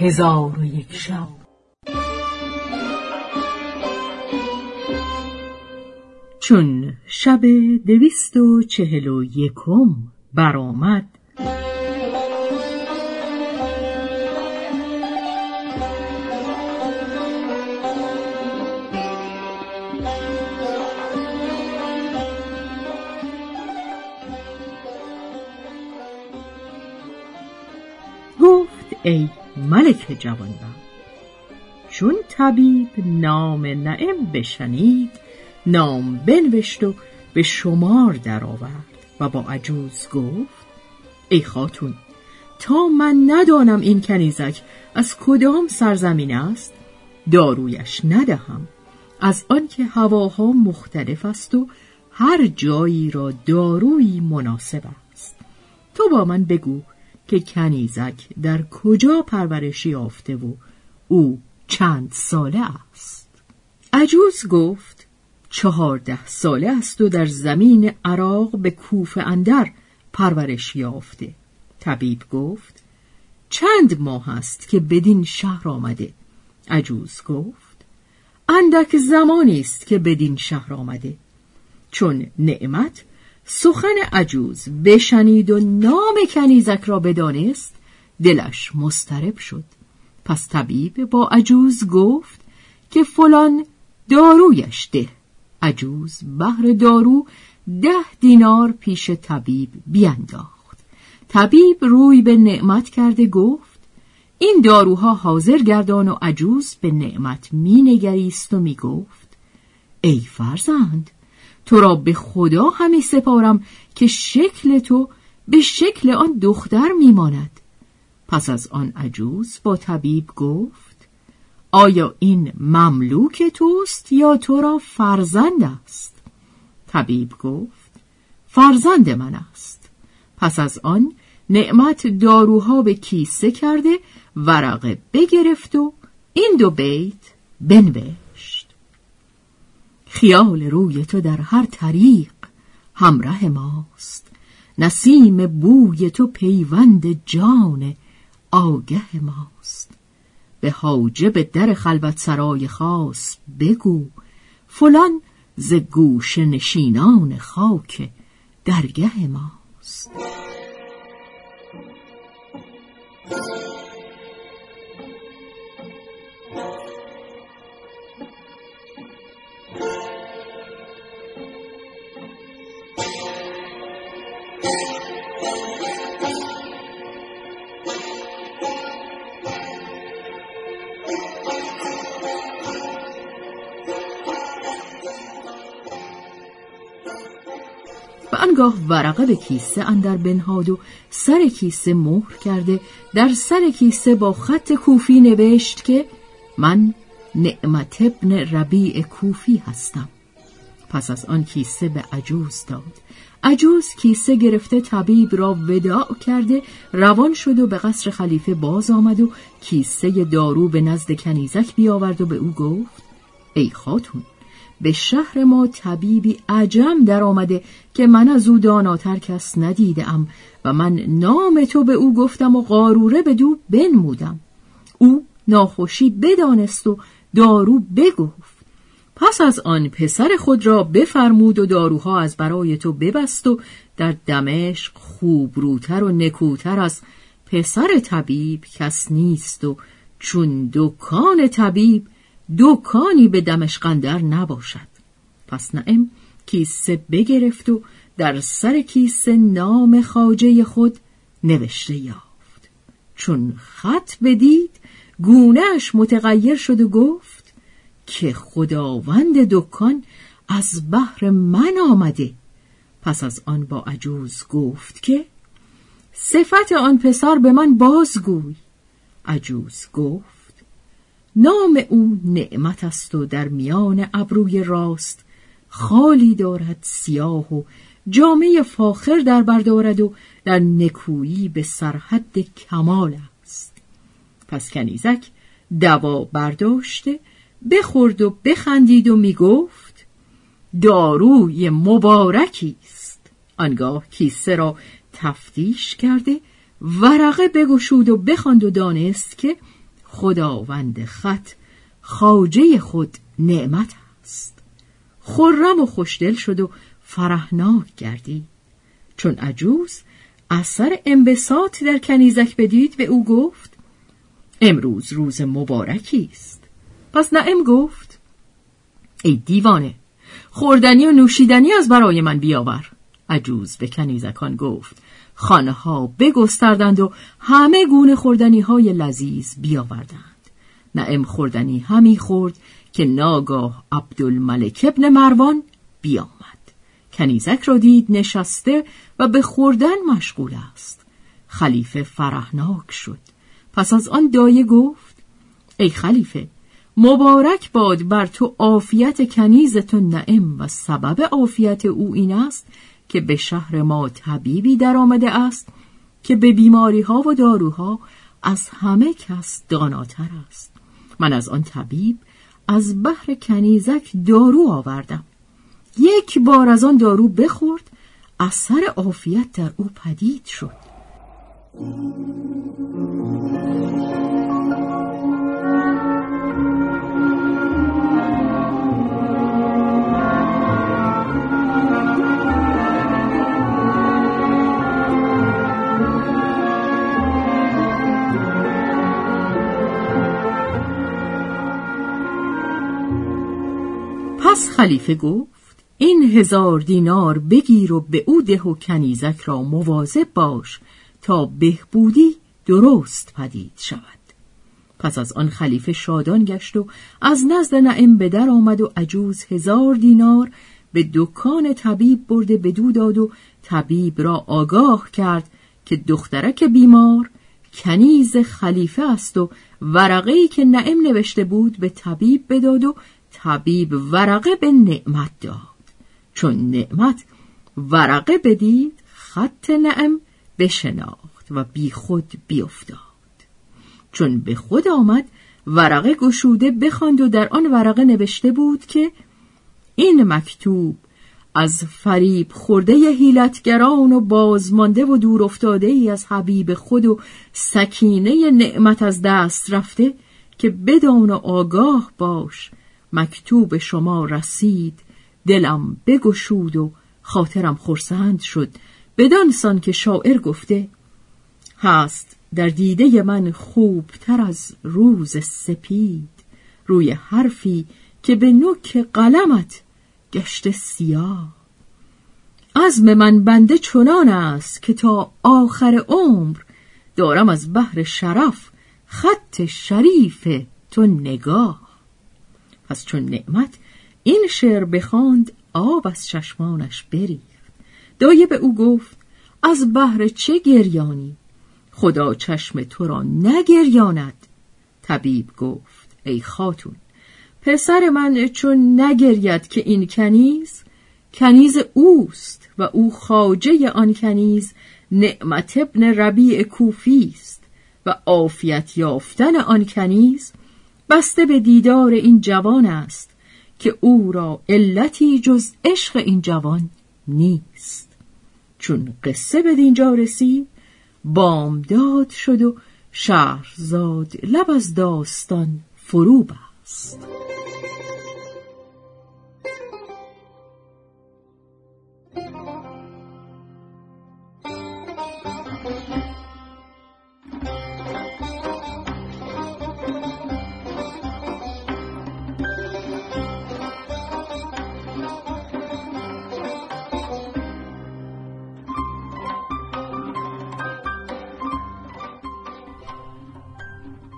هزار و یک شب. چون شب دویست و چهل و یکم برآمد گفت ای ملک جوانبخت چون طبیب نام نعم بشنید نام بنوشت و به شمار درآورد و با عجوز گفت ای خاتون تا من ندانم این کنیزک از کدام سرزمین است دارویش ندهم. از آنکه هواها مختلف است و هر جایی را دارویی مناسب است. تو با من بگو که کنیزک در کجا پرورش یافته و او چند ساله است؟ عجوز گفت چهارده ساله است و در زمین عراق به کوف اندر پرورش یافته. طبیب گفت چند ماه است که بدین شهر آمده؟ عجوز گفت اندک زمانی است که بدین شهر آمده. چون نعمت سخن عجوز بشنید و نام کنیزک را بدانست دلش مسترب شد. پس طبیب با عجوز گفت که فلان دارویش ده. عجوز بهر دارو ده دینار پیش طبیب بینداخت. طبیب روی به نعمت کرده گفت این داروها حاضر گردان و عجوز به نعمت مینگریست و می‌گفت ای فرزند تو را به خدا همی سپارم که شکل تو به شکل آن دختر میماند. پس از آن عجوز با طبیب گفت آیا این مملوک توست یا تو را فرزند است؟ طبیب گفت فرزند من است. پس از آن نعمت داروها به کیسه کرده ورقه بگرفت و این دو بیت بنوشت. خیال روی تو در هر طریق همراه ماست. نسیم بوی تو پیوند جان آگه ماست. به حاجب در خلوت سرای خاص بگو. فلان ز گوش نشینان خاک درگه ماست. آنگاه ورقه به کیسه اندر بنهاد و سر کیسه مهر کرده در سر کیسه با خط کوفی نوشت که من نعمت ابن ربیع کوفی هستم. پس از آن کیسه به عجوز داد. عجوز کیسه گرفته طبیب را وداع کرده روان شد و به قصر خلیفه باز آمد و کیسه دارو به نزد کنیزک بیاورد و به او گفت ای خاتون به شهر ما طبیبی عجم در آمده که من از او داناتر کس ندیدم و من نام تو به او گفتم و قاروره به دو بنمودم. او ناخوشی بدانست و دارو بگفت پس از آن پسر خود را بفرمود و داروها از برای تو ببست و در دمشق خوب روتر و نکوتر از پسر طبیب کس نیست و چون دکان طبیب دکانی به دمشقندر نباشد. پس نعم کیسه بگرفت و در سر کیسه نام خاجه خود نوشته یافت. چون خط بدید گونهش متغیر شد و گفت که خداوند دکان از بحر من آمده. پس از آن با عجوز گفت که صفت آن پسر به من بازگوی. عجوز گفت نام او نعمت است و در میان ابروی راست خالی دارد سیاه و جامعه فاخر در بردارد و در نکویی به سرحد کمال است. پس کنیزک دوا برداشته بخورد و بخندید و می‌گفت داروی مبارکی است. آنگاه کیسه را تفتیش کرده ورقه بگشود و بخواند و دانست که خداوند خط خاجه خود نعمت است. خرم و خوشدل شد و فرهناک گردید. چون عجوز اثر انبساط در کنیزک بدید به او گفت امروز روز مبارکی است. پس نعم گفت ای دیوانه خوردنی و نوشیدنی از برای من بیاور. عجوز به کنیزکان گفت خانه ها بگستردند و همه گونه خوردنی های لذیذ بیاوردند. نعم خوردنی همی خورد که ناگاه عبدالملک ابن مروان بیامد. کنیزک را دید نشسته و به خوردن مشغول است. خلیفه فرهناک شد. پس از آن دایه گفت ای خلیفه مبارک باد بر تو عافیت کنیز تو نعم و سبب عافیت او این است که به شهر ما طبیبی در آمده است که به بیماری ها و داروها از همه کس داناتر است. من از آن طبیب از بحر کنیزک دارو آوردم. یک بار از آن دارو بخورد اثر عافیت در او پدید شد. خلیفه گفت این هزار دینار بگیر و به او ده و کنیزک را مواظب باش تا بهبودی درست پدید شود. پس از آن خلیفه شادان گشت و از نزد نعم به در آمد و عجوز هزار دینار به دکان طبیب برده بدو داد و طبیب را آگاه کرد که دخترک بیمار کنیز خلیفه است و ورقه که نعم نوشته بود به طبیب بداد و طبیب ورقه به نعمت داد. چون نعمت ورقه بدید خط نعم بشناخت و بی خود بیافتاد چون به خود آمد ورقه گشوده بخواند و در آن ورقه نوشته بود که این مکتوب از فریب خورده هیلتگران و بازمانده و دور افتاده ای از حبیب خود و سکینه نعمت از دست رفته که بدان و آگاه باش مکتوب شما رسید دلم بگشود و خاطرم خرسند شد. بدانسان که شاعر گفته هست در دیده من خوبتر از روز سپید. روی حرفی که به نوک قلمت گشته سیاه. عزم من بنده چنان است که تا آخر عمر دارم از بحر شرف خط شریف تو نگاه. پس چون نعمت این شعر بخواند آب از چشمانش بریخت. دایه به او گفت از بهر چه گریانی؟ خدا چشم تو را نگریاند. طبیب گفت ای خاتون پسر من چون نگرید که این کنیز کنیز اوست و او خاجه آن کنیز نعمت ابن ربیع کوفی است و عافیت یافتن آن کنیز بسته به دیدار این جوان است که او را علتی جز عشق این جوان نیست. چون قصه به دینجا رسید بامداد شد و شهرزاد لب از داستان فرو بست.